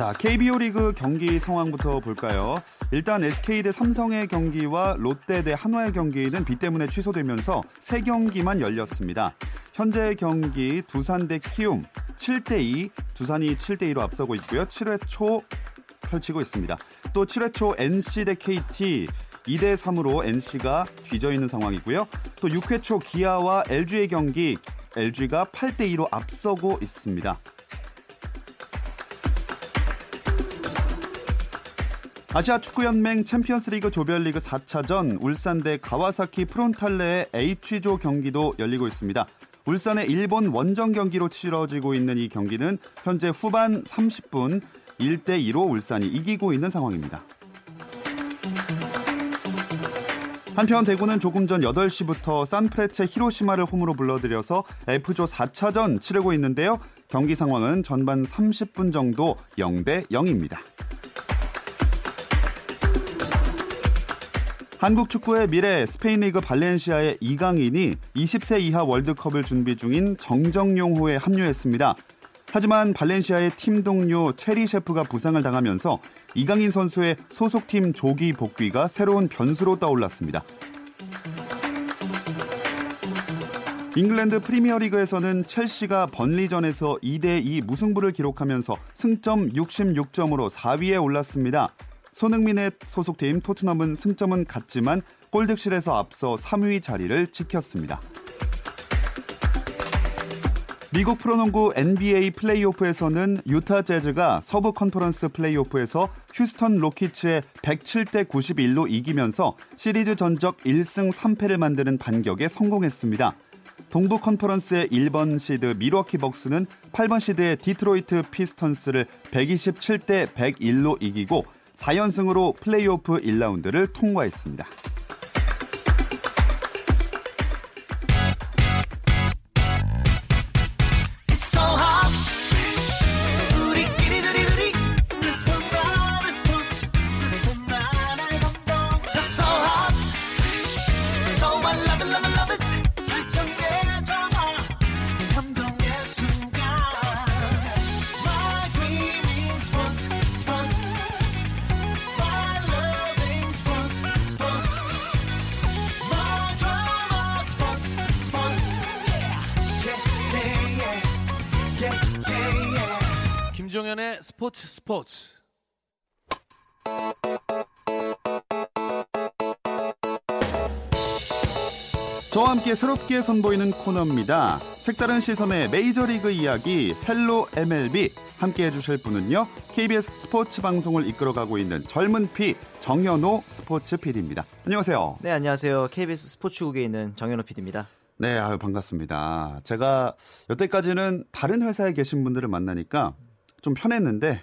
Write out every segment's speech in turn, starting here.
자, KBO 리그 경기 상황부터 볼까요? 일단 SK 대 삼성의 경기와 롯데 대 한화의 경기는 비 때문에 취소되면서 세 경기만 열렸습니다. 현재 경기 두산 대 키움 7대 2, 두산이 7대 2로 앞서고 있고요. 7회 초 펼치고 있습니다. 또 7회 초 NC 대 KT 2대 3으로 NC가 뒤져 있는 상황이고요. 또 6회 초 기아와 LG의 경기 LG가 8대 2로 앞서고 있습니다. 아시아 축구연맹 챔피언스리그 조별리그 4차전 울산 대 가와사키 프론탈레의 H조 경기도 열리고 있습니다. 울산의 일본 원정 경기로 치러지고 있는 이 경기는 현재 후반 30분 1대 2로 울산이 이기고 있는 상황입니다. 한편 대구는 조금 전 8시부터 산프레체 히로시마를 홈으로 불러들여서 F조 4차전 치르고 있는데요. 경기 상황은 전반 30분 정도 0대 0입니다. 한국 축구의 미래 스페인 리그 발렌시아의 이강인이 20세 이하 월드컵을 준비 중인 정정용호에 합류했습니다. 하지만 발렌시아의 팀 동료 체리 셰프가 부상을 당하면서 이강인 선수의 소속팀 조기 복귀가 새로운 변수로 떠올랐습니다. 잉글랜드 프리미어리그에서는 첼시가 번리전에서 2대2 무승부를 기록하면서 승점 66점으로 4위에 올랐습니다. 손흥민의 소속팀 토트넘은 승점은 같지만 골득실에서 앞서 3위 자리를 지켰습니다. 미국 프로농구 NBA 플레이오프에서는 유타 재즈가 서부 컨퍼런스 플레이오프에서 휴스턴 로키츠의 107대 91로 이기면서 시리즈 전적 1승 3패를 만드는 반격에 성공했습니다. 동부 컨퍼런스의 1번 시드 밀워키 벅스는 8번 시드의 디트로이트 피스턴스를 127대 101로 이기고 4연승으로 플레이오프 1라운드를 통과했습니다. 스포츠. 저와 함께 새롭게 선보이는 코너입니다. 색다른 시선의 메이저리그 이야기 헬로 MLB 함께 해주실 분은요. KBS 스포츠 방송을 이끌어가고 있는 젊은 피 정현호 스포츠 PD입니다. 안녕하세요. 네, 안녕하세요. KBS 스포츠국에 있는 정현호 PD입니다. 네, 아유 반갑습니다. 제가 여태까지는 다른 회사에 계신 분들을 만나니까 좀 편했는데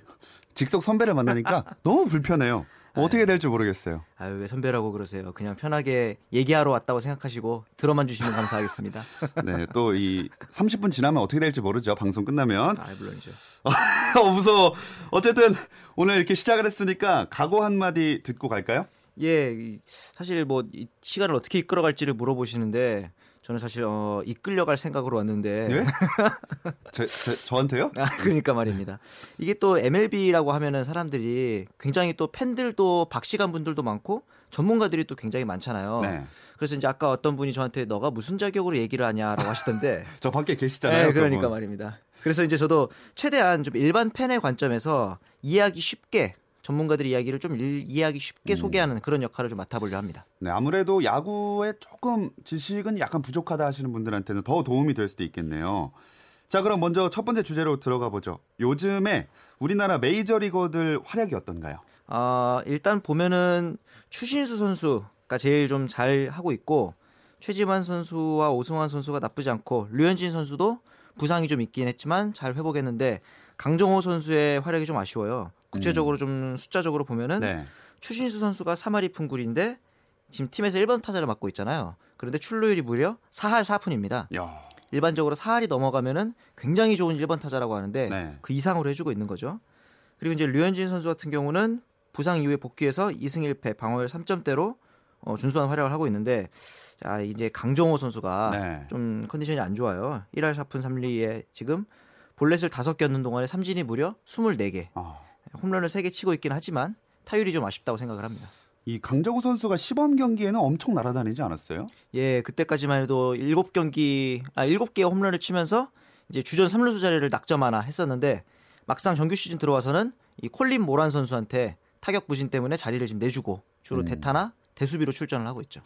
직속 선배를 만나니까 너무 불편해요. 어떻게 될지 모르겠어요. 아유, 왜 선배라고 그러세요? 그냥 편하게 얘기하러 왔다고 생각하시고 들어만 주시면 감사하겠습니다. 네, 또 이 30분 지나면 어떻게 될지 모르죠. 방송 끝나면. 아, 물론이죠. 어, 무서워. 어쨌든 오늘 이렇게 시작을 했으니까 각오 한마디 듣고 갈까요? 예, 사실 뭐 이 시간을 어떻게 이끌어갈지를 물어보시는데 저는 사실 어, 이끌려갈 생각으로 왔는데. 네? 제, 제, 저한테요? 아, 그러니까 말입니다. 이게 또 MLB라고 하면은 사람들이 굉장히 또 팬들도 박시간 분들도 많고 전문가들이 또 굉장히 많잖아요. 네. 그래서 이제 아까 어떤 분이 저한테 너가 무슨 자격으로 얘기를 하냐라고 하시던데. 저 밖에 계시잖아요. 네, 그러니까 그분. 말입니다. 그래서 이제 저도 최대한 좀 일반 팬의 관점에서 이해하기 쉽게 전문가들의 이야기를 좀 일- 이해하기 쉽게 음. 소개하는 그런 역할을 좀 맡아보려 합니다. 네, 아무래도 야구에 조금 지식은 약간 부족하다 하시는 분들한테는 더 도움이 될 수도 있겠네요. 자, 그럼 먼저 첫 번째 주제로 들어가 보죠. 요즘에 우리나라 메이저리거들 활약이 어떤가요? 아, 일단 보면은 추신수 선수가 제일 좀 잘 하고 있고 최지만 선수와 오승환 선수가 나쁘지 않고 류현진 선수도 부상이 좀 있긴 했지만 잘 회복했는데 강정호 선수의 활약이 좀 아쉬워요. 구체적으로 좀 숫자적으로 보면은 네. 추신수 선수가 3할이 풍굴인데 지금 팀에서 1번 타자를 맡고 있잖아요. 그런데 출루율이 무려 4할 4푼입니다. 야. 일반적으로 4할이 넘어가면은 굉장히 좋은 1번 타자라고 하는데 네. 그 이상으로 해주고 있는 거죠. 그리고 이제 류현진 선수 같은 경우는 부상 이후에 복귀해서 2승 1패 방어율 3점대로 어, 준수한 활약을 하고 있는데 자 이제 강정호 선수가 네. 좀 컨디션이 안 좋아요. 1할 4푼 3리에 지금 볼넷을 5개 얻는 동안에 삼진이 무려 24개. 아. 홈런을 3개 치고 있긴 하지만 타율이 좀 아쉽다고 생각을 합니다. 이 강정호 선수가 시범 경기에는 엄청 날아다니지 않았어요? 예, 그때까지만 해도 7경기 아 7개의 홈런을 치면서 이제 주전 3루수 자리를 낙점 하나 했었는데 막상 정규 시즌 들어와서는 이 콜린 모란 선수한테 타격 부진 때문에 자리를 지금 내주고 주로 음. 대타나 대수비로 출전을 하고 있죠.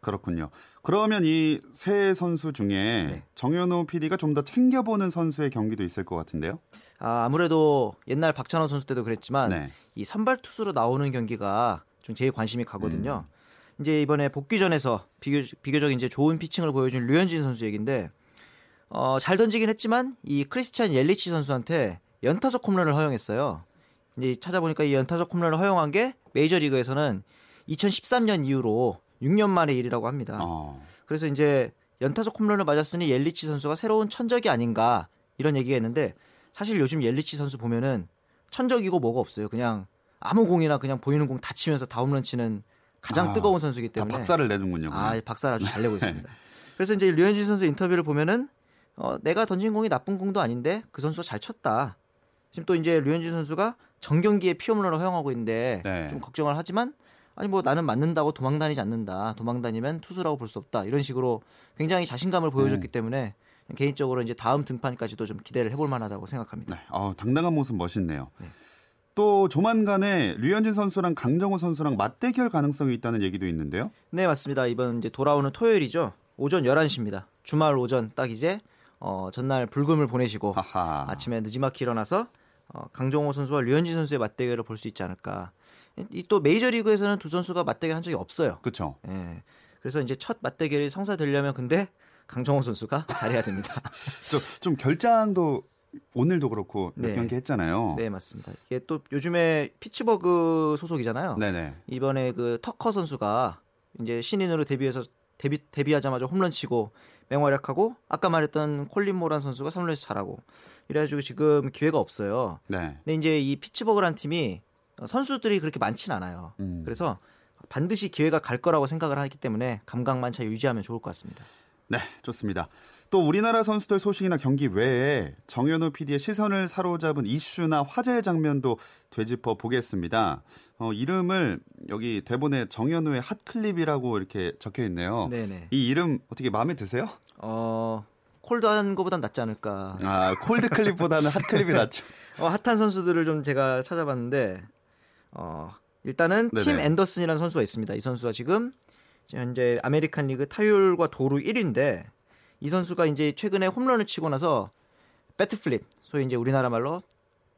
그렇군요. 그러면 이 세 선수 중에 네. 정현호 PD가 좀 더 챙겨보는 선수의 경기도 있을 것 같은데요? 아, 아무래도 옛날 박찬호 선수 때도 그랬지만 네. 이 선발 투수로 나오는 경기가 좀 제일 관심이 가거든요. 음. 이제 이번에 복귀전에서 비교, 비교적 이제 좋은 피칭을 보여준 류현진 선수 얘긴데 어, 잘 던지긴 했지만 이 크리스찬 옐리치 선수한테 연타석 홈런을 허용했어요. 이제 찾아보니까 이 연타석 홈런을 허용한 게 메이저리그에서는 2013년 이후로 6년 만의 일이라고 합니다. 어. 그래서 이제 연타석 홈런을 맞았으니 옐리치 선수가 새로운 천적이 아닌가 이런 얘기가 있는데 사실 요즘 옐리치 선수 보면은 천적이고 뭐가 없어요. 그냥 아무 공이나 그냥 보이는 공 다 치면서 다 홈런 치는 가장 아, 뜨거운 선수이기 다 때문에 박살을 내는군요. 아. 박살 아주 잘 내고 있습니다. 그래서 이제 류현진 선수 인터뷰를 보면은 어, 내가 던진 공이 나쁜 공도 아닌데 그 선수가 잘 쳤다. 지금 또 이제 류현진 선수가 정경기에 피홈런을 허용하고 있는데 네. 좀 걱정을 하지만 아니 뭐 나는 맞는다고 도망 다니지 않는다. 도망 다니면 투수라고 볼 수 없다. 이런 식으로 굉장히 자신감을 보여줬기 네. 때문에 개인적으로 이제 다음 등판까지도 좀 기대를 해볼 만하다고 생각합니다. 네. 어, 당당한 모습 멋있네요. 네. 또 조만간에 류현진 선수랑 강정호 선수랑 맞대결 가능성이 있다는 얘기도 있는데요. 네, 맞습니다. 이번 이제 돌아오는 토요일이죠. 오전 11시입니다. 주말 오전 딱 이제 어, 전날 불금을 보내시고 하하. 아침에 늦지막히 일어나서 어, 강정호 선수와 류현진 선수의 맞대결을 볼 수 있지 않을까. 이또 메이저리그에서는 두 선수가 맞대결 한 적이 없어요. 그렇죠. 예. 그래서 이제 첫 맞대결이 성사되려면 근데 강정호 선수가 잘해야 됩니다. 좀, 좀 결장도 오늘도 그렇고 몇 네. 경기 했잖아요. 네, 맞습니다. 이게 또 요즘에 피츠버그 소속이잖아요. 네네. 이번에 그 터커 선수가 이제 신인으로 데뷔해서 데뷔 데뷔하자마자 홈런 치고 맹활약하고 아까 말했던 콜린 모란 선수가 3루에서 잘하고 이래가지고 지금 기회가 없어요. 네. 근데 이제 이 피츠버그란 팀이 선수들이 그렇게 많진 않아요. 음. 그래서 반드시 기회가 갈 거라고 생각을 하기 때문에 감각만 잘 유지하면 좋을 것 같습니다. 네, 좋습니다. 또 우리나라 선수들 소식이나 경기 외에 정현호 PD의 시선을 사로잡은 이슈나 화제의 장면도 되짚어 보겠습니다. 어, 이름을 여기 대본에 정현호의 핫클립이라고 이렇게 적혀 있네요. 네네. 이 이름 어떻게 마음에 드세요? 어 cold한 것보단 낫지 않을까. 아, cold clip보다는 hot clip이 낫죠. 어, 핫한 선수들을 좀 제가 찾아봤는데 어, 일단은 네네. 팀 앤더슨이라는 선수가 있습니다. 이 선수가 지금 현재 아메리칸 리그 타율과 도루 1위인데 이 선수가 이제 최근에 홈런을 치고 나서 bat flip, 소위 이제 우리나라 말로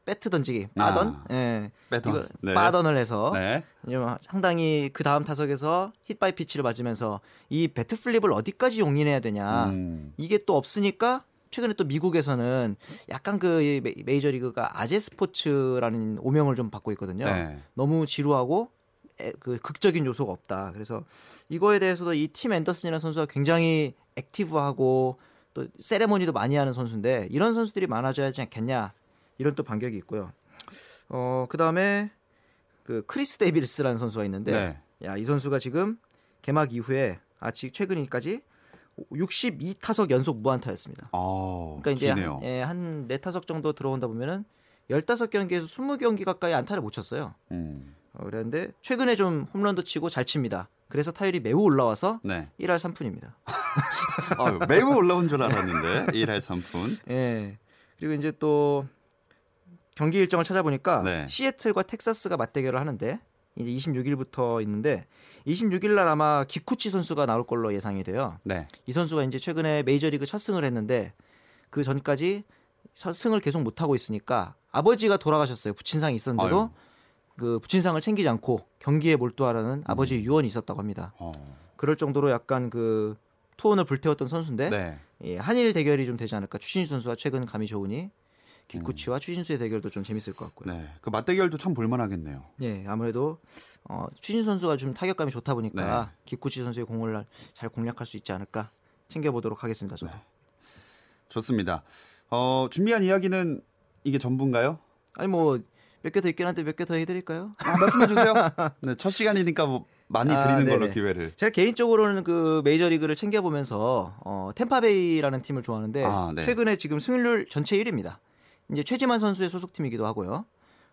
배트 던지기, 빠던, 아, 예, 빠던. 이거 네. 빠던을 해서 네. 이제 상당히 그 다음 타석에서 hit by pitch를 맞으면서 이 bat flip을 어디까지 용인해야 되냐. 음, 이게 또 없으니까 최근에 또 미국에서는 약간 그 메- 메이저리그가 아재 스포츠라는 오명을 좀 받고 있거든요. 네. 너무 지루하고 에, 그 극적인 요소가 없다. 그래서 이거에 대해서도 이 팀 앤더슨이라는 선수가 굉장히 active하고 또 세레모니도 많이 하는 선수인데 이런 선수들이 많아져야 하지 않겠냐 이런 또 반격이 있고요. 어 그다음에 그 크리스 데빌스라는 선수가 있는데 네. 야이 선수가 지금 개막 이후에 아직 최근까지 62타석 연속 무안타였습니다. 어, 그러니까 이제 기네요. 한, 예, 한 4타석 정도 들어온다 보면은 15경기에서 20경기 가까이 안타를 못 쳤어요. 음, 어, 그랬는데 최근에 좀 홈런도 치고 잘 칩니다. 그래서 타율이 매우 올라와서 네. 1할 3푼입니다. 아유, 매우 올라온 줄 알았는데 1할 3푼. 예. 그리고 이제 또 경기 일정을 찾아보니까 네. 시애틀과 텍사스가 맞대결을 하는데 이제 26일부터 있는데 26일 날 아마 기쿠치 선수가 나올 걸로 예상이 돼요. 네. 이 선수가 이제 최근에 메이저리그 첫 승을 했는데 그 전까지 첫 승을 계속 못 하고 있으니까 아버지가 돌아가셨어요. 부친상이 있었는데도 아유. 그 부친상을 챙기지 않고 경기에 몰두하라는 아버지의 유언이 있었다고 합니다. 어. 그럴 정도로 약간 그 투혼을 불태웠던 선수인데 네. 예, 한일 대결이 좀 되지 않을까. 추신수 선수가 최근 감이 좋으니 기쿠치와 추신수의 대결도 좀 재밌을 것 같고요. 네. 그 맞대결도 참 볼만하겠네요. 예, 아무래도 어, 추신수 선수가 좀 타격감이 좋다 보니까 네. 기쿠치 선수의 공을 잘 공략할 수 있지 않을까 챙겨보도록 하겠습니다. 저도. 좋습니다. 어, 준비한 이야기는 이게 전부인가요? 아니 뭐 몇 개 더 있긴 한데 몇 개 더 해드릴까요? 아, 말씀해 주세요. 네, 첫 시간이니까 뭐 많이 아, 드리는 걸로 네네. 기회를. 제가 개인적으로는 그 메이저리그를 챙겨보면서 어, 템파베이라는 팀을 좋아하는데 아, 네. 최근에 지금 승률 전체 1위입니다. 이제 최지만 선수의 소속팀이기도 하고요.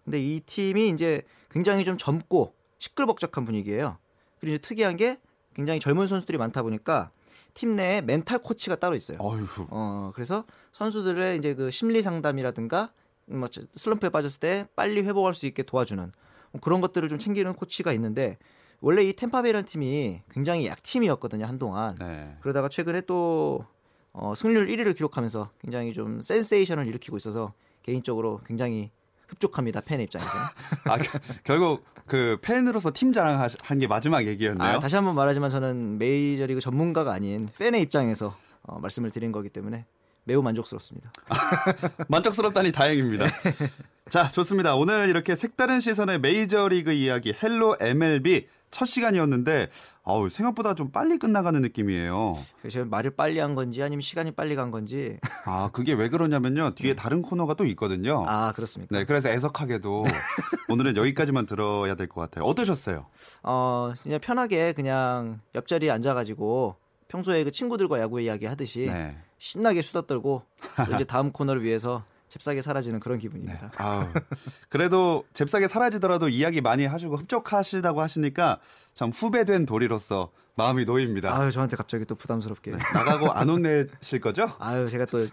근데 이 팀이 이제 굉장히 좀 젊고 시끌벅적한 분위기예요. 그리고 이제 특이한 게 굉장히 젊은 선수들이 많다 보니까 팀 내에 멘탈 코치가 따로 있어요. 어휴. 어, 그래서 선수들의 이제 그 심리 상담이라든가 뭐 슬럼프에 빠졌을 때 빨리 회복할 수 있게 도와주는 뭐 그런 것들을 좀 챙기는 코치가 있는데 원래 이 템파베이라는 팀이 굉장히 약팀이었거든요 한동안 네. 그러다가 최근에 또 어, 승률 1위를 기록하면서 굉장히 좀 센세이션을 일으키고 있어서 개인적으로 굉장히 흡족합니다 팬의 입장에서 아, 겨- 결국 그 팬으로서 팀 자랑한 게 마지막 얘기였나요? 아, 다시 한번 말하지만 저는 메이저리그 전문가가 아닌 팬의 입장에서 어, 말씀을 드린 거기 때문에 매우 만족스럽습니다. 만족스럽다니 다행입니다. 네. 자, 좋습니다. 오늘 이렇게 색다른 시선의 메이저리그 이야기 헬로 MLB 첫 시간이었는데 어우, 생각보다 좀 빨리 끝나가는 느낌이에요. 제가 말을 빨리 한 건지 아니면 시간이 빨리 간 건지 아, 그게 왜 그러냐면요. 뒤에 다른 코너가 또 있거든요. 네. 아 그렇습니까? 네, 그래서 애석하게도 오늘은 여기까지만 들어야 될 것 같아요. 어떠셨어요? 어 그냥 편하게 그냥 옆자리에 앉아가지고 평소에 그 친구들과 야구 이야기 하듯이 네. 신나게 수다 떨고 또 이제 다음 코너를 위해서 잽싸게 사라지는 그런 기분입니다. 아우, 그래도 잽싸게 사라지더라도 이야기 많이 하시고 흡족하시다고 하시니까 참 후배된 도리로서 마음이 놓입니다. 아유 저한테 갑자기 또 부담스럽게. 나가고 안 혼내실 거죠? 아유 제가 또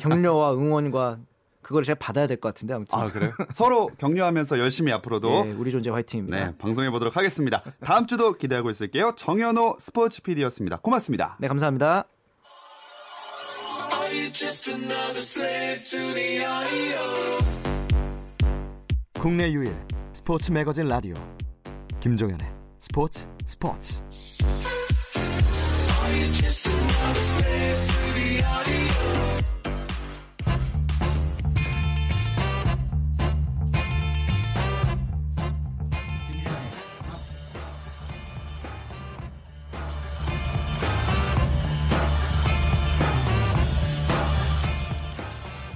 격려와 응원과 그걸 제가 받아야 될 것 같은데 아무튼. 아 그래요? 서로 격려하면서 열심히 앞으로도 예, 우리 존재 화이팅입니다. 네 방송해 보도록 하겠습니다. 다음 주도 기대하고 있을게요. 정현호 스포츠 PD였습니다. 고맙습니다. 네 감사합니다. 국내 유일 스포츠 매거진 라디오. 김종현의 스포츠 스포츠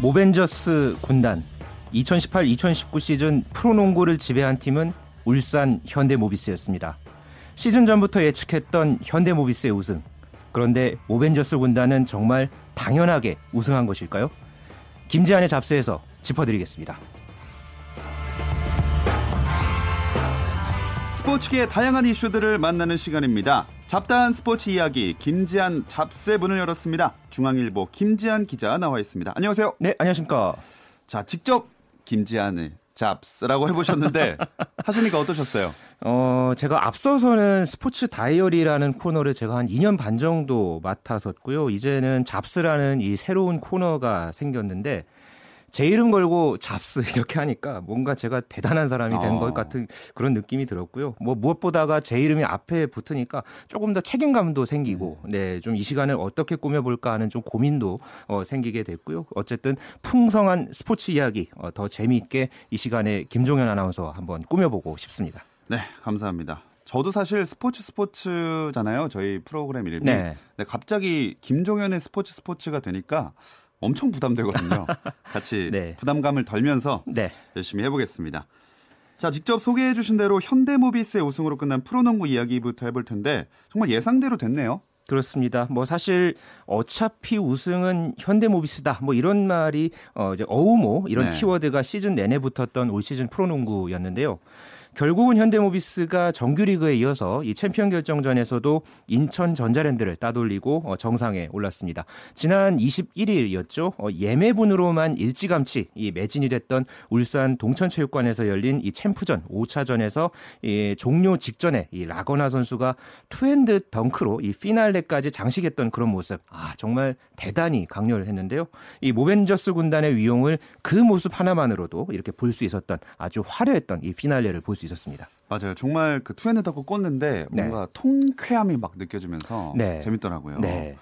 모벤저스 군단 2018-2019 시즌 프로농구를 지배한 팀은 울산 현대모비스였습니다. 시즌 전부터 예측했던 현대모비스의 우승. 그런데 모벤저스 군단은 정말 당연하게 우승한 것일까요? 김지한의 잡스에서 짚어드리겠습니다. 스포츠계의 다양한 이슈들을 만나는 시간입니다. 잡다한 스포츠 이야기 김지한 잡세 문을 열었습니다. 중앙일보 김지한 기자 나와 있습니다. 안녕하세요. 네, 안녕하십니까. 자 직접 김지한을 잡스라고 해보셨는데 하시니까 어떠셨어요? 어, 제가 앞서서는 스포츠 다이어리라는 코너를 제가 한 2년 반 정도 맡았었고요. 이제는 잡스라는 이 새로운 코너가 생겼는데 제 이름 걸고 잡스 이렇게 하니까 뭔가 제가 대단한 사람이 된 어. 것 같은 그런 느낌이 들었고요. 뭐 무엇보다가 제 이름이 앞에 붙으니까 조금 더 책임감도 생기고 네, 좀 이 시간을 어떻게 꾸며볼까 하는 좀 고민도 어, 생기게 됐고요. 어쨌든 풍성한 스포츠 이야기 어, 더 재미있게 이 시간에 김종현 아나운서와 한번 꾸며보고 싶습니다. 네 감사합니다. 저도 사실 스포츠 스포츠잖아요. 저희 프로그램 이름이. 네. 근데 갑자기 김종현의 스포츠 스포츠가 되니까 엄청 부담되거든요. 같이 네. 부담감을 덜면서 네. 열심히 해보겠습니다. 자, 직접 소개해 주신 대로 현대모비스의 우승으로 끝난 프로농구 이야기부터 해볼 텐데 정말 예상대로 됐네요. 그렇습니다. 뭐 사실 어차피 우승은 현대모비스다. 뭐 이런 말이 어 이제 어우모 이런 네. 키워드가 시즌 내내 붙었던 올 시즌 프로농구였는데요. 결국은 현대모비스가 정규리그에 이어서 이 챔피언 결정전에서도 인천 전자랜드를 따돌리고 어, 정상에 올랐습니다. 지난 21일이었죠. 어, 예매분으로만 일찌감치 이 매진이 됐던 울산 동천체육관에서 열린 이 챔프전 5차전에서 이 종료 직전에 이 라건아 선수가 two-hand 덩크로 이 피날레까지 장식했던 그런 모습. 아, 정말 대단히 강렬 했는데요. 이 모벤저스 군단의 위용을 그 모습 하나만으로도 이렇게 볼 수 있었던 아주 화려했던 이 피날레를 볼 수 있었습니다. 맞아요. 정말 그 two-hand 덩크 꽂는데 네. 뭔가 통쾌함이 막 느껴지면서 네. 재밌더라고요. 네.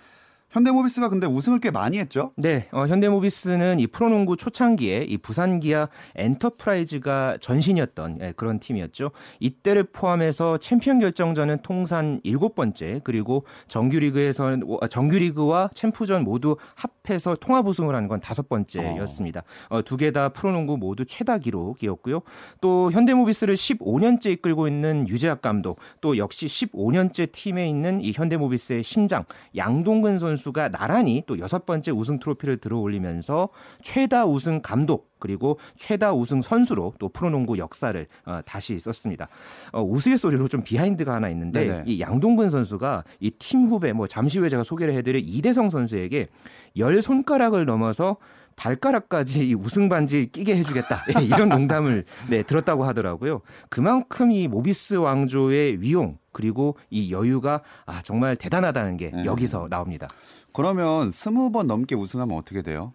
현대모비스가 근데 우승을 꽤 많이 했죠? 네, 어, 현대모비스는 이 프로농구 초창기에 이 부산기아 엔터프라이즈가 전신이었던 예, 그런 팀이었죠. 이때를 포함해서 챔피언 결정전은 통산 일곱 번째 그리고 정규리그에서는 어, 정규리그와 챔프전 모두 합해서 통합 우승을 한 건 다섯 번째였습니다. 어, 두 개 다 프로농구 모두 최다 기록이었고요. 또 현대모비스를 15년째 이끌고 있는 유재학 감독, 또 역시 15년째 팀에 있는 이 현대모비스의 심장 양동근 선수 가 나란히 또 여섯 번째 우승 트로피를 들어올리면서 최다 우승 감독 그리고 최다 우승 선수로 또 프로농구 역사를 어, 다시 썼습니다. 어, 우스갯소리로 좀 비하인드가 하나 있는데 네네. 이 양동근 선수가 이 팀 후배 뭐 잠시 후에 제가 소개를 해드릴 이대성 선수에게 열 손가락을 넘어서 발가락까지 이 우승 반지 끼게 해주겠다 예, 이런 농담을 네, 들었다고 하더라고요. 그만큼 이 모비스 왕조의 위용 그리고 이 여유가 아, 정말 대단하다는 게 음. 여기서 나옵니다. 그러면 스무 번 넘게 우승하면 어떻게 돼요?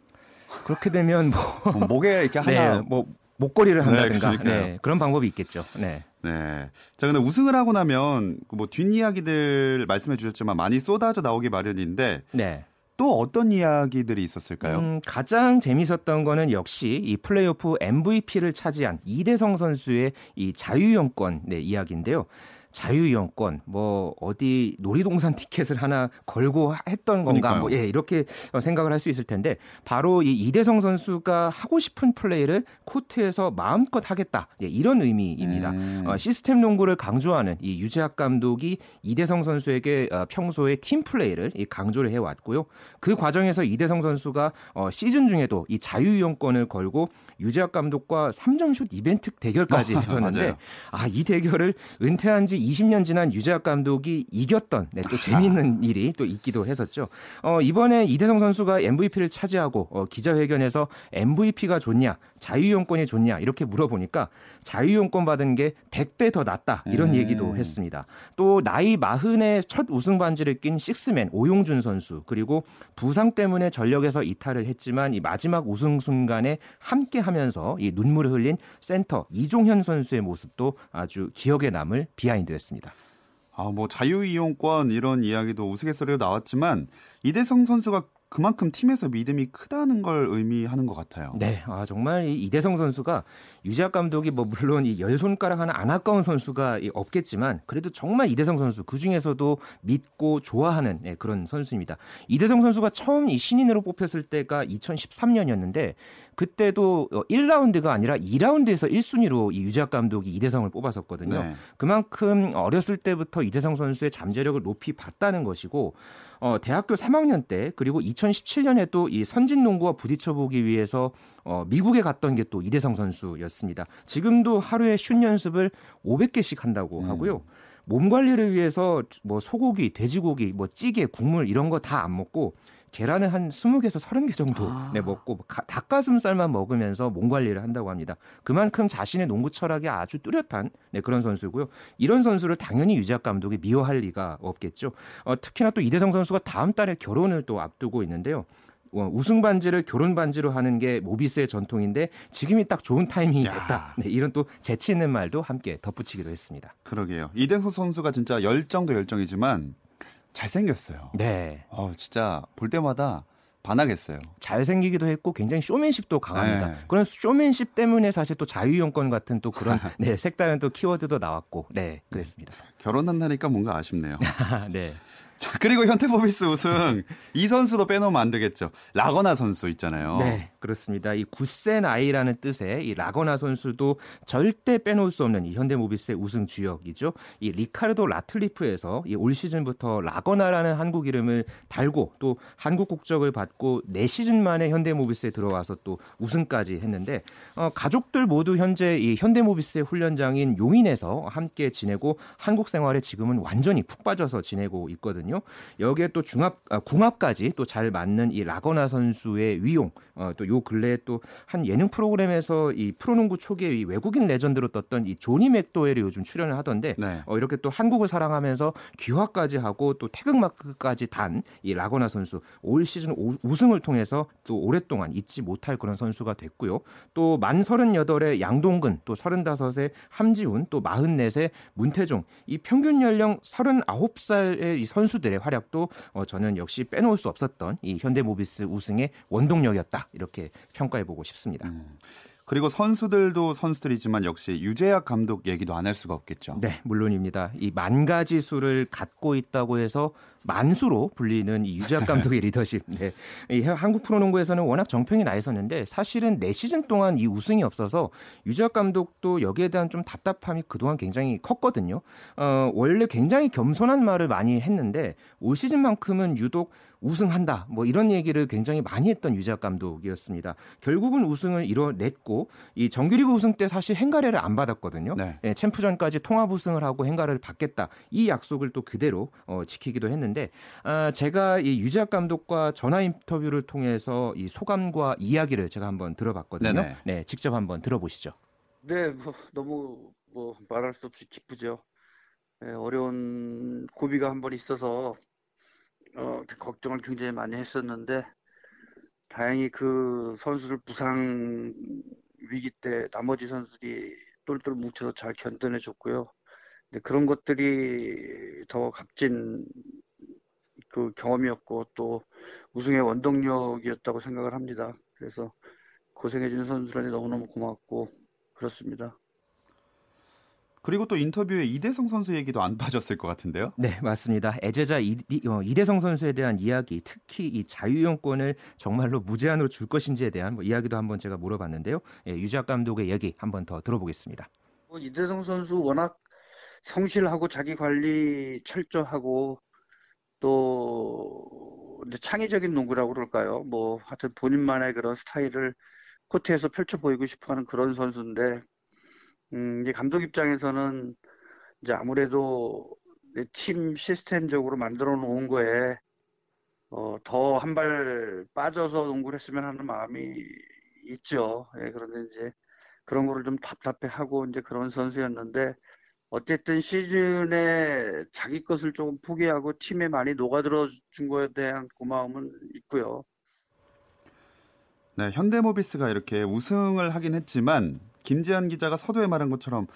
그렇게 되면 뭐뭐 목에 이렇게 하나 네, 뭐 목걸이를 한다든가 네, 그러니까요. 네, 그런 방법이 있겠죠. 네. 네. 자, 근데 우승을 하고 나면 그뭐 뒷이야기들 말씀해 주셨지만 많이 쏟아져 나오기 마련인데 네. 또 어떤 이야기들이 있었을까요? 음, 가장 재밌었던 거는 역시 이 플레이오프 MVP를 차지한 이대성 선수의 이 자유형권 네, 이야기인데요. 자유이용권 뭐 어디 놀이동산 티켓을 하나 걸고 했던 건가. 뭐 예 이렇게 생각을 할 수 있을 텐데 바로 이 이대성 선수가 하고 싶은 플레이를 코트에서 마음껏 하겠다 예, 이런 의미입니다. 음. 어, 시스템 농구를 강조하는 이 유재학 감독이 이대성 선수에게 어, 평소에 팀 플레이를 이 강조를 해왔고요. 그 과정에서 이대성 선수가 어, 시즌 중에도 이 자유이용권을 걸고 유재학 감독과 3점슛 이벤트 대결까지 했었는데 맞아요. 아, 이 대결을 은퇴한 지 20년 지난 유재학 감독이 이겼던 네, 또 재미있는 일이 또 있기도 했었죠. 어, 이번에 이대성 선수가 MVP를 차지하고 어, 기자회견에서 MVP가 좋냐, 자유이용권이 좋냐 이렇게 물어보니까 자유이용권 받은 게 100배 더 낫다 이런 음. 얘기도 했습니다. 또 나이 마흔에 첫 우승 반지를 낀 식스맨 오용준 선수 그리고 부상 때문에 전력에서 이탈을 했지만 이 마지막 우승 순간에 함께하면서 이 눈물을 흘린 센터 이종현 선수의 모습도 아주 기억에 남을 비하인드였습니다. 아, 뭐 자유이용권 이런 이야기도 우스갯소리로 나왔지만 이대성 선수가 그만큼 팀에서 믿음이 크다는 걸 의미하는 것 같아요. 네, 아 정말 이 이대성 선수가 유재학 감독이 뭐 물론 이 열 손가락 하나 안 아까운 선수가 이 없겠지만 그래도 정말 이대성 선수 그 중에서도 믿고 좋아하는 예, 그런 선수입니다. 이대성 선수가 처음 이 신인으로 뽑혔을 때가 2013년이었는데 그때도 1라운드가 아니라 2라운드에서 1순위로 이 유재학 감독이 이대성을 뽑았었거든요. 네. 그만큼 어렸을 때부터 이대성 선수의 잠재력을 높이 봤다는 것이고 어, 대학교 3학년 때 그리고 2017년에도 이 선진 농구와 부딪혀 보기 위해서 어, 미국에 갔던 게 또 이대성 선수였습니다. 지금도 하루에 슛 연습을 500개씩 한다고 음. 하고요. 몸 관리를 위해서 뭐 소고기, 돼지고기, 뭐 찌개, 국물 이런 거 다 안 먹고 계란을 한 20개에서 30개 정도 아. 네, 먹고 가- 닭가슴살만 먹으면서 몸 관리를 한다고 합니다. 그만큼 자신의 농구 철학이 아주 뚜렷한 네, 그런 선수고요. 이런 선수를 당연히 유재학 감독이 미워할 리가 없겠죠. 어, 특히나 또 이대성 선수가 다음 달에 결혼을 또 앞두고 있는데요. 어, 우승 반지를 결혼 반지로 하는 게 모비스의 전통인데 지금이 딱 좋은 타이밍이 야. 됐다. 네, 이런 또 재치 있는 말도 함께 덧붙이기도 했습니다. 그러게요. 이대성 선수가 진짜 열정도 열정이지만 잘생겼어요. 네. 어, 진짜 볼 때마다 반하겠어요. 잘생기기도 했고 굉장히 쇼맨십도 강합니다. 네. 그런 쇼맨십 때문에 사실 또 자유이용권 같은 또 그런 네, 색다른 또 키워드도 나왔고 네 그랬습니다. 결혼한다니까 뭔가 아쉽네요. 네. 자, 그리고 현대모비스 우승 이 선수도 빼놓으면 안 되겠죠. 라거나 선수 있잖아요. 네. 그렇습니다. 이 굳센 아이라는 뜻의 이 라거나 선수도 절대 빼놓을 수 없는 이 현대모비스의 우승 주역이죠. 이 리카르도 라틀리프에서 이 올 시즌부터 라거나라는 한국 이름을 달고 또 한국 국적을 받고 4시즌 만에 현대모비스에 들어와서 또 우승까지 했는데 어, 가족들 모두 현재 이 현대모비스의 훈련장인 용인에서 함께 지내고 한국 생활에 지금은 완전히 푹 빠져서 지내고 있거든요. 여기에 또 중합 아, 궁합까지 또 잘 맞는 이 라거나 선수의 위용 어, 또 요 근래에 또한 예능 프로그램에서 이 프로농구 초기에 이 외국인 레전드로 떴던 이 조니 맥도웰이 요즘 출연을 하던데 네. 어, 이렇게 또 한국을 사랑하면서 귀화까지 하고 또 태극마크까지 단 이 라거나 선수 올 시즌 오- 우승을 통해서 또 오랫동안 잊지 못할 그런 선수가 됐고요. 또 만 38의 양동근, 또 35의 함지훈, 또 44의 문태종 이 평균 연령 39살의 이 선수 들의 활약도 어, 저는 역시 빼놓을 수 없었던 이 현대모비스 우승의 원동력이었다 이렇게 평가해 보고 싶습니다. 그리고 선수들도 선수들이지만 역시 유재학 감독 얘기도 안 할 수가 없겠죠. 네, 물론입니다. 이 만 가지 수를 갖고 있다고 해서 만수로 불리는 이 유재학 감독의 리더십. 네. 이 한국 프로농구에서는 워낙 정평이 나 있었는데 사실은 네 시즌 동안 이 우승이 없어서 유재학 감독도 여기에 대한 좀 답답함이 그동안 굉장히 컸거든요. 어, 원래 굉장히 겸손한 말을 많이 했는데 올 시즌만큼은 유독 우승한다. 뭐 이런 얘기를 굉장히 많이 했던 유재학 감독이었습니다. 결국은 우승을 이뤄냈고 이 정규리그 우승 때 사실 행가래를 안 받았거든요. 네. 예, 챔프전까지 통합 우승을 하고 행가를 받겠다. 이 약속을 또 그대로 어, 지키기도 했는데 아, 제가 이 유재학 감독과 전화 인터뷰를 통해서 이 소감과 이야기를 제가 한번 들어봤거든요. 네네. 네, 직접 한번 들어보시죠. 네, 뭐, 너무 뭐 말할 수 없이 기쁘죠. 예, 어려운 고비가 한 번 있어서 어, 걱정을 굉장히 많이 했었는데 다행히 그 선수들 부상 위기 때 나머지 선수들이 똘똘 뭉쳐서 잘 견뎌내 줬고요. 근데 그런 것들이 더 값진 그 경험이었고 또 우승의 원동력이었다고 생각을 합니다. 그래서 고생해준 선수들한테 너무너무 고맙고 그렇습니다. 그리고 또 인터뷰에 이대성 선수 얘기도 안 빠졌을 것 같은데요. 네, 맞습니다. 애제자 이, 이, 어, 이대성 선수에 대한 이야기, 특히 이 자유형권을 정말로 무제한으로 줄 것인지에 대한 뭐 이야기도 한번 제가 물어봤는데요. 예, 유작 감독의 얘기 한번 더 들어보겠습니다. 뭐 이대성 선수 워낙 성실하고 자기 관리 철저하고 또 창의적인 농구라고 그럴까요? 뭐 하여튼 본인만의 그런 스타일을 코트에서 펼쳐 보이고 싶어하는 그런 선수인데 음, 이제 감독 입장에서는 이제 아무래도 이팀 시스템적으로 만들어 놓은 거에 어, 더 한 발 빠져서 농구를 했으면 하는 마음이 있죠. 예, 그런데 이제 그런 거를 좀 답답해하고 이제 그런 선수였는데 어쨌든 시즌에 자기 것을 조금 포기하고 팀에 많이 녹아들어 준 거에 대한 고마움은 있고요. 네, 현대모비스가 이렇게 우승을 하긴 했지만 김지한 기자가 서두에 말한 것처럼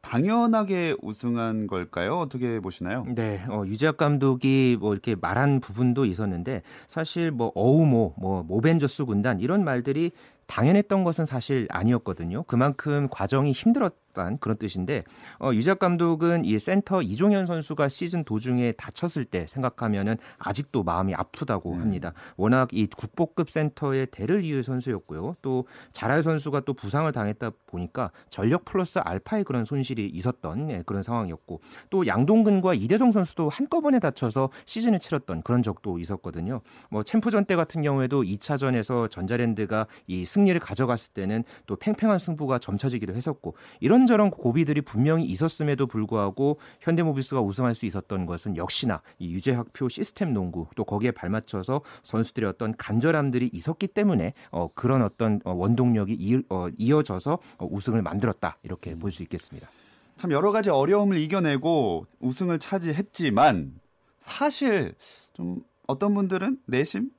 당연하게 우승한 걸까요? 어떻게 보시나요? 네, 어, 유재학 감독이 뭐 이렇게 말한 부분도 있었는데 사실 뭐 어우모, 뭐 모벤저스 군단 이런 말들이 당연했던 것은 사실 아니었거든요. 그만큼 과정이 힘들었다는 그런 뜻인데 어, 유재학 감독은 이 센터 이종현 선수가 시즌 도중에 다쳤을 때 생각하면은 아직도 마음이 아프다고 합니다. 워낙 이 국보급 센터의 대를 이을 선수였고요. 또 잘할 선수가 또 부상을 당했다 보니까 전력 플러스 알파의 그런 손실이 있었던 예, 그런 상황이었고 또 양동근과 이대성 선수도 한꺼번에 다쳐서 시즌을 치렀던 그런 적도 있었거든요. 뭐 챔프전 때 같은 경우에도 2차전에서 전자랜드가 이 승리를 가져갔을 때는 또 팽팽한 승부가 점쳐지기도 했었고 이런저런 고비들이 분명히 있었음에도 불구하고 현대모비스가 우승할 수 있었던 것은 역시나 이 유재학표 시스템 농구 또 거기에 발맞춰서 선수들의 어떤 간절함들이 있었기 때문에 어, 그런 어떤 어, 원동력이 이, 어, 이어져서 어, 우승을 만들었다 이렇게 볼 수 있겠습니다. 참 여러 가지 어려움을 이겨내고 우승을 차지했지만 사실 좀 어떤 분들은 내심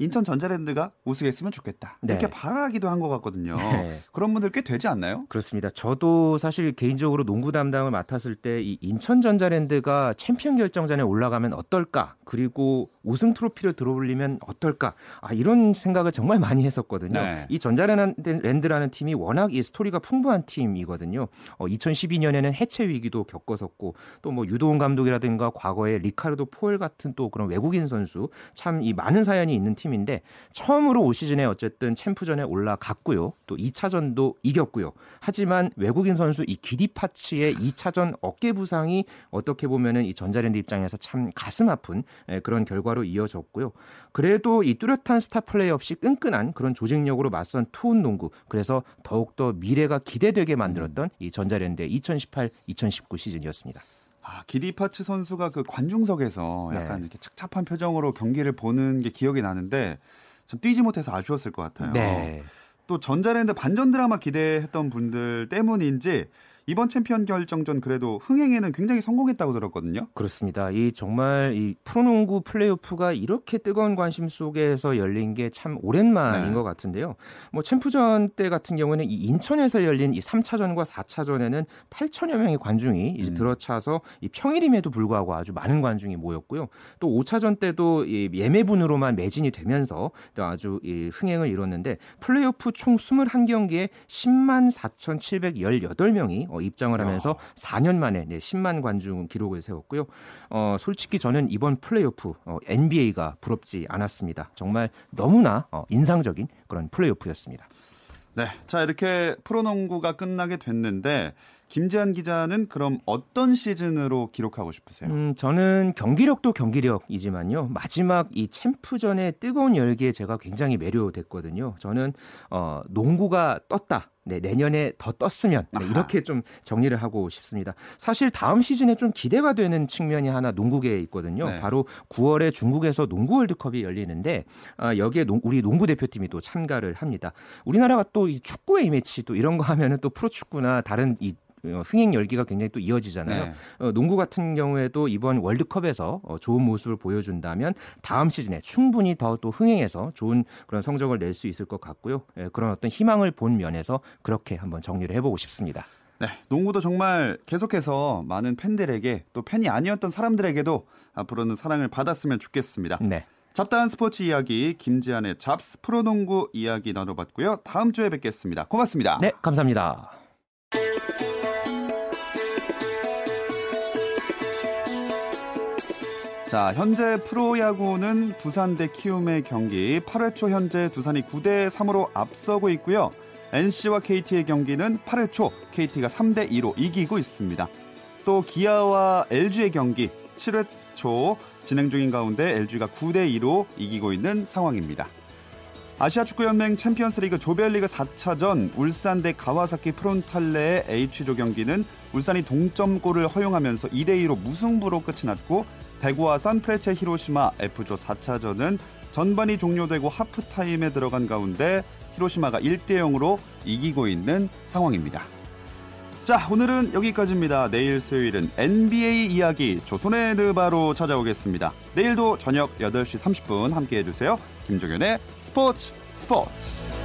인천 전자랜드가 우승했으면 좋겠다 이렇게 네. 바라기도 한 것 같거든요. 네. 그런 분들 꽤 되지 않나요? 그렇습니다. 저도 사실 개인적으로 농구 담당을 맡았을 때 이 인천 전자랜드가 챔피언 결정전에 올라가면 어떨까? 그리고 우승 트로피를 들어올리면 어떨까? 아, 이런 생각을 정말 많이 했었거든요. 네. 이 전자랜드라는 팀이 워낙 이 스토리가 풍부한 팀이거든요. 어, 2012년에는 해체 위기도 겪었었고 또 뭐 유도훈 감독이라든가 과거에 리카르도 포엘 같은 또 그런 외국인 선수 참 이 많은 사연이 있는 팀 인데 처음으로 올 시즌에 어쨌든 챔프전에 올라갔고요. 또 2차전도 이겼고요. 하지만 외국인 선수 이 기디파치의 2차전 어깨 부상이 어떻게 보면은 이 전자랜드 입장에서 참 가슴 아픈 예, 그런 결과로 이어졌고요. 그래도 이 뚜렷한 스타 플레이어 없이 끈끈한 그런 조직력으로 맞선 투혼 농구 그래서 더욱더 미래가 기대되게 만들었던 이 전자랜드의 2018-2019 시즌이었습니다. 아, 기디 팟츠 선수가 그 관중석에서 약간 네. 이렇게 착잡한 표정으로 경기를 보는 게 기억이 나는데 참 뛰지 못해서 아쉬웠을 것 같아요. 네. 또 전자랜드 반전 드라마 기대했던 분들 때문인지 이번 챔피언 결정전 그래도 흥행에는 굉장히 성공했다고 들었거든요. 그렇습니다. 이 정말 이 프로농구 플레이오프가 이렇게 뜨거운 관심 속에서 열린 게 참 오랜만인 네. 것 같은데요. 뭐 챔프전 때 같은 경우는 이 인천에서 열린 이 3차전과 4차전에는 8천여 명의 관중이 이제 음. 들어차서 이 평일임에도 불구하고 아주 많은 관중이 모였고요. 또 5차전 때도 이 예매분으로만 매진이 되면서 또 아주 이 흥행을 이뤘는데 플레이오프 총 21경기에 10만 4,718명이 어, 입장을 하면서 4년 만에 네, 10만 관중 기록을 세웠고요. 어, 솔직히 저는 이번 플레이오프 어, NBA가 부럽지 않았습니다. 정말 너무나 어, 인상적인 그런 플레이오프였습니다. 네. 자, 이렇게 프로농구가 끝나게 됐는데 김지한 기자는 그럼 어떤 시즌으로 기록하고 싶으세요? 음, 저는 경기력도 경기력이지만요. 마지막 이 챔프전의 뜨거운 열기에 제가 굉장히 매료됐거든요. 저는 어, 농구가 떴다. 네, 내년에 더 떴으면 네. 이렇게 좀 정리를 하고 싶습니다. 사실 다음 시즌에 좀 기대가 되는 측면이 하나 농구계에 있거든요. 네. 바로 9월에 중국에서 농구 월드컵이 열리는데 아, 여기에 농- 우리 농구 대표팀이 또 참가를 합니다. 우리나라가 또 이 축구 A 매치 또 이런 거 하면은 또 프로축구나 다른 이 어, 흥행 열기가 굉장히 또 이어지잖아요. 네. 어, 농구 같은 경우에도 이번 월드컵에서 어, 좋은 모습을 보여준다면 다음 시즌에 충분히 더 또 흥행해서 좋은 그런 성적을 낼 수 있을 것 같고요. 예, 그런 어떤 희망을 본 면에서 그렇게 한번 정리를 해보고 싶습니다. 네, 농구도 정말 계속해서 많은 팬들에게 또 팬이 아니었던 사람들에게도 앞으로는 사랑을 받았으면 좋겠습니다. 네. 잡다한 스포츠 이야기 김지한의 잡스 프로농구 이야기 나눠봤고요. 다음 주에 뵙겠습니다. 고맙습니다. 네, 감사합니다. 자, 현재 프로야구는 두산 대 키움의 경기 8회 초 현재 두산이 9대 3으로 앞서고 있고요. NC와 KT의 경기는 8회 초 KT가 3대 2로 이기고 있습니다. 또 기아와 LG의 경기 7회 초 진행 중인 가운데 LG가 9대 2로 이기고 있는 상황입니다. 아시아 축구연맹 챔피언스리그 조별리그 4차전 울산 대 가와사키 프론탈레의 H조 경기는 울산이 동점골을 허용하면서 2대 2로 무승부로 끝이 났고 대구와 산프레체 히로시마 F조 4차전은 전반이 종료되고 하프타임에 들어간 가운데 히로시마가 1대 0으로 이기고 있는 상황입니다. 자, 오늘은 여기까지입니다. 내일 수요일은 NBA 이야기 조선의 느바로 찾아오겠습니다. 내일도 저녁 8시 30분 함께 해주세요. 김종현의 스포츠 스포츠.